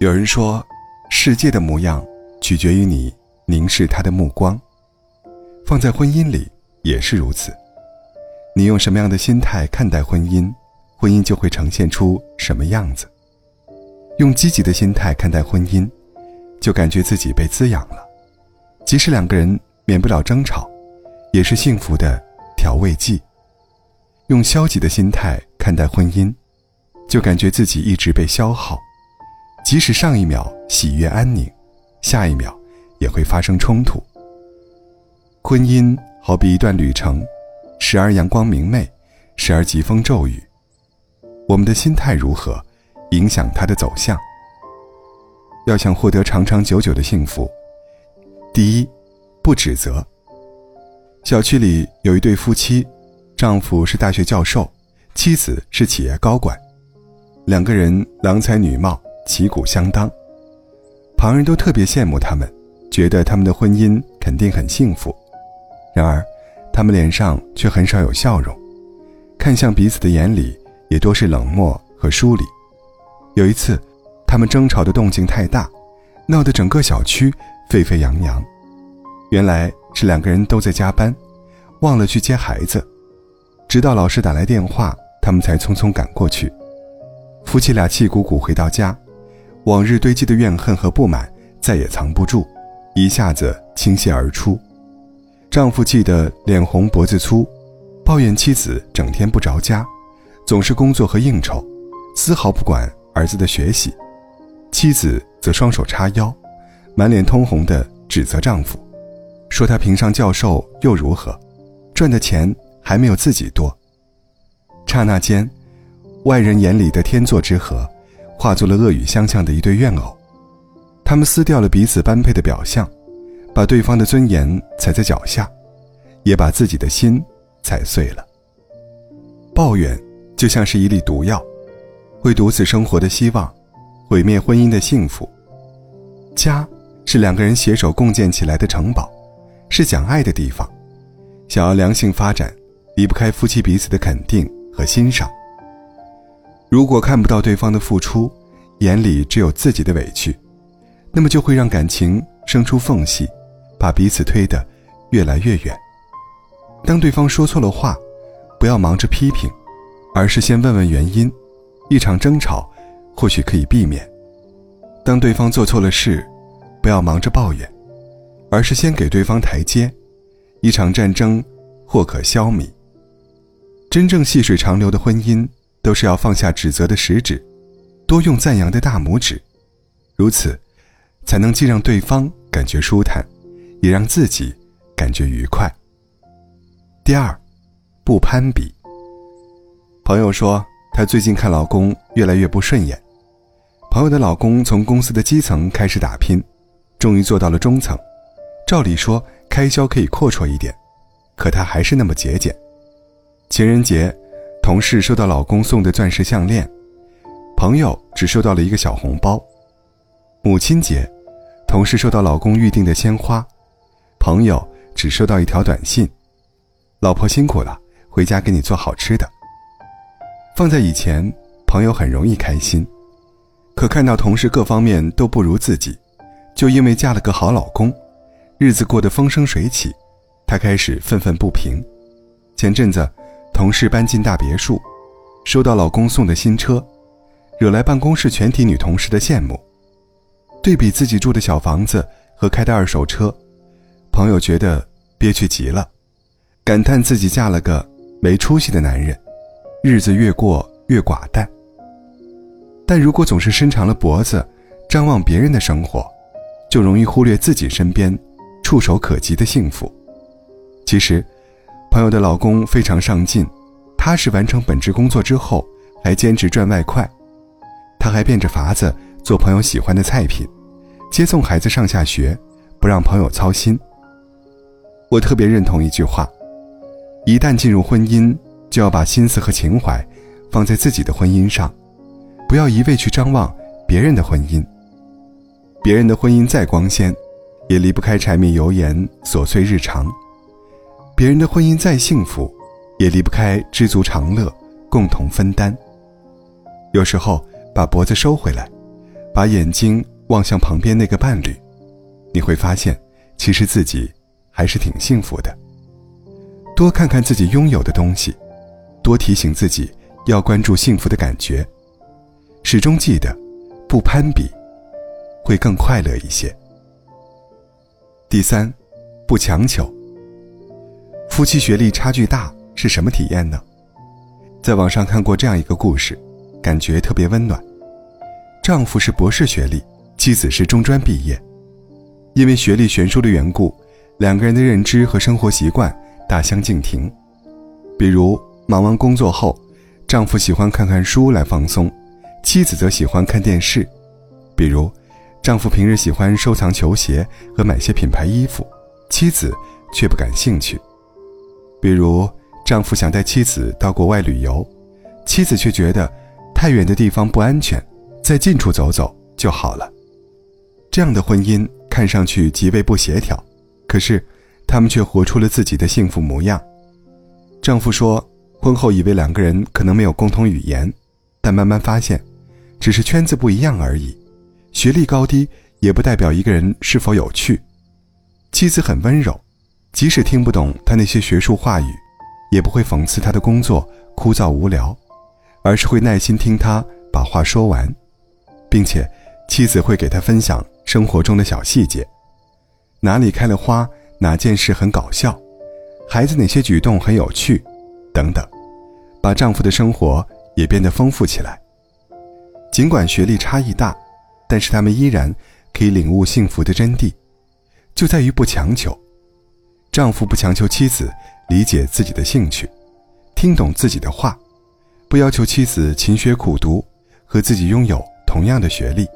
有人说，世界的模样取决于你凝视他的目光，放在婚姻里也是如此。你用什么样的心态看待婚姻，婚姻就会呈现出什么样子。用积极的心态看待婚姻，就感觉自己被滋养了，即使两个人免不了争吵，也是幸福的调味剂。用消极的心态看待婚姻，就感觉自己一直被消耗。即使上一秒喜悦安宁，下一秒也会发生冲突。婚姻好比一段旅程，时而阳光明媚，时而疾风骤雨。我们的心态如何，影响它的走向。要想获得长长久久的幸福，第一，不指责。小区里有一对夫妻，丈夫是大学教授，妻子是企业高管，两个人郎才女貌。旗鼓相当，旁人都特别羡慕他们，觉得他们的婚姻肯定很幸福。然而，他们脸上却很少有笑容，看向彼此的眼里也多是冷漠和疏离。有一次，他们争吵的动静太大，闹得整个小区沸沸扬扬。原来是两个人都在加班，忘了去接孩子，直到老师打来电话，他们才匆匆赶过去。夫妻俩气鼓鼓回到家。往日堆积的怨恨和不满再也藏不住，一下子倾泻而出。丈夫气得脸红脖子粗，抱怨妻子整天不着家，总是工作和应酬，丝毫不管儿子的学习。妻子则双手叉腰，满脸通红地指责丈夫，说他评上教授又如何，赚的钱还没有自己多。刹那间，外人眼里的天作之合。化作了恶语相向的一对怨偶，他们撕掉了彼此般配的表象，把对方的尊严踩在脚下，也把自己的心踩碎了。抱怨就像是一粒毒药，会毒死生活的希望，毁灭婚姻的幸福。家是两个人携手共建起来的城堡，是讲爱的地方。想要良性发展，离不开夫妻彼此的肯定和欣赏。如果看不到对方的付出，眼里只有自己的委屈，那么就会让感情生出缝隙，把彼此推得越来越远。当对方说错了话，不要忙着批评，而是先问问原因，一场争吵或许可以避免。当对方做错了事，不要忙着抱怨，而是先给对方台阶，一场战争或可消弭。真正细水长流的婚姻。都是要放下指责的食指，多用赞扬的大拇指，如此，才能既让对方感觉舒坦，也让自己感觉愉快。第二，不攀比。朋友说，她最近看老公越来越不顺眼。朋友的老公从公司的基层开始打拼，终于做到了中层，照理说开销可以阔绰一点，可他还是那么节俭。情人节。同事收到老公送的钻石项链，朋友只收到了一个小红包。母亲节，同事收到老公预定的鲜花，朋友只收到一条短信：“老婆辛苦了，回家给你做好吃的。”放在以前，朋友很容易开心，可看到同事各方面都不如自己，就因为嫁了个好老公，日子过得风生水起，她开始愤愤不平。前阵子。同事搬进大别墅，收到老公送的新车，惹来办公室全体女同事的羡慕。对比自己住的小房子和开的二手车，朋友觉得憋屈极了，感叹自己嫁了个没出息的男人，日子越过越寡淡。但如果总是伸长了脖子，张望别人的生活，就容易忽略自己身边触手可及的幸福。其实。朋友的老公非常上进，踏实完成本职工作之后，还兼职赚外快。他还变着法子做朋友喜欢的菜品，接送孩子上下学，不让朋友操心。我特别认同一句话：一旦进入婚姻，就要把心思和情怀放在自己的婚姻上，不要一味去张望别人的婚姻。别人的婚姻再光鲜，也离不开柴米油盐琐碎日常。别人的婚姻再幸福，也离不开知足常乐，共同分担。有时候把脖子收回来，把眼睛望向旁边那个伴侣，你会发现，其实自己还是挺幸福的。多看看自己拥有的东西，多提醒自己要关注幸福的感觉，始终记得，不攀比，会更快乐一些。第三，不强求。夫妻学历差距大是什么体验呢？在网上看过这样一个故事，感觉特别温暖。丈夫是博士学历，妻子是中专毕业，因为学历悬殊的缘故，两个人的认知和生活习惯大相径庭。比如忙完工作后，丈夫喜欢看看书来放松，妻子则喜欢看电视。比如，丈夫平日喜欢收藏球鞋和买些品牌衣服，妻子却不感兴趣。比如，丈夫想带妻子到国外旅游，妻子却觉得太远的地方不安全，在近处走走就好了。这样的婚姻看上去极为不协调，可是他们却活出了自己的幸福模样。丈夫说，婚后以为两个人可能没有共同语言，但慢慢发现，只是圈子不一样而已。学历高低也不代表一个人是否有趣。妻子很温柔。即使听不懂他那些学术话语，也不会讽刺他的工作枯燥无聊，而是会耐心听他把话说完，并且妻子会给他分享生活中的小细节，哪里开了花，哪件事很搞笑，孩子哪些举动很有趣，等等，把丈夫的生活也变得丰富起来。尽管学历差异大，但是他们依然可以领悟幸福的真谛，就在于不强求。丈夫不强求妻子理解自己的兴趣，听懂自己的话，不要求妻子勤学苦读，和自己拥有同样的学历。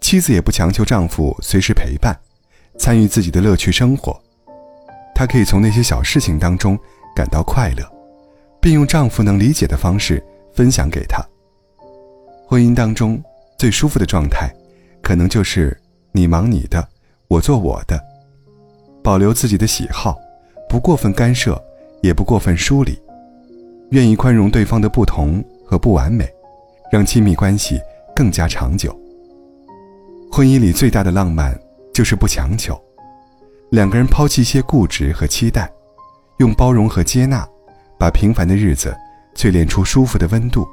妻子也不强求丈夫随时陪伴，参与自己的乐趣生活。她可以从那些小事情当中感到快乐，并用丈夫能理解的方式分享给他。婚姻当中最舒服的状态，可能就是你忙你的，我做我的。保留自己的喜好，不过分干涉，也不过分疏离，愿意宽容对方的不同和不完美，让亲密关系更加长久。婚姻里最大的浪漫就是不强求，两个人抛弃一些固执和期待，用包容和接纳，把平凡的日子淬炼出舒服的温度，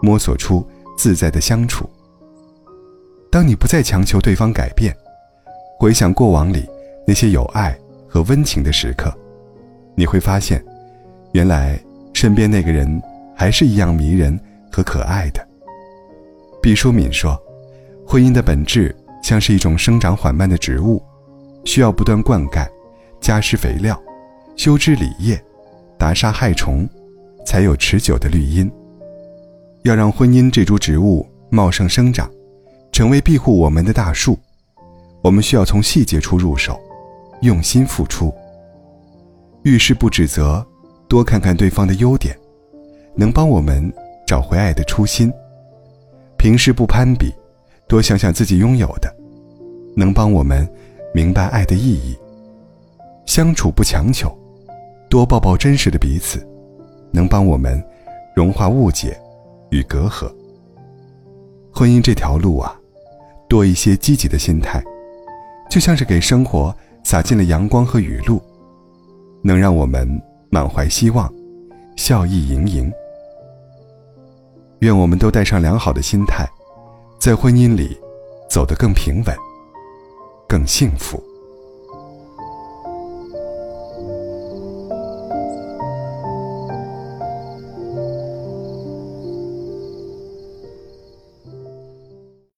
摸索出自在的相处。当你不再强求对方改变，回想过往里。那些有爱和温情的时刻，你会发现，原来身边那个人还是一样迷人和可爱的。毕淑敏说：“婚姻的本质像是一种生长缓慢的植物，需要不断灌溉、加施肥料、修枝理叶、打杀害虫，才有持久的绿荫。要让婚姻这株植物茂盛生长，成为庇护我们的大树，我们需要从细节处入手。”用心付出，遇事不指责，多看看对方的优点，能帮我们找回爱的初心；平时不攀比，多想想自己拥有的，能帮我们明白爱的意义；相处不强求，多抱抱真实的彼此，能帮我们融化误解与隔阂。婚姻这条路啊，多一些积极的心态，就像是给生活。洒进了阳光和雨露，能让我们满怀希望，笑意盈盈。愿我们都带上良好的心态，在婚姻里走得更平稳，更幸福。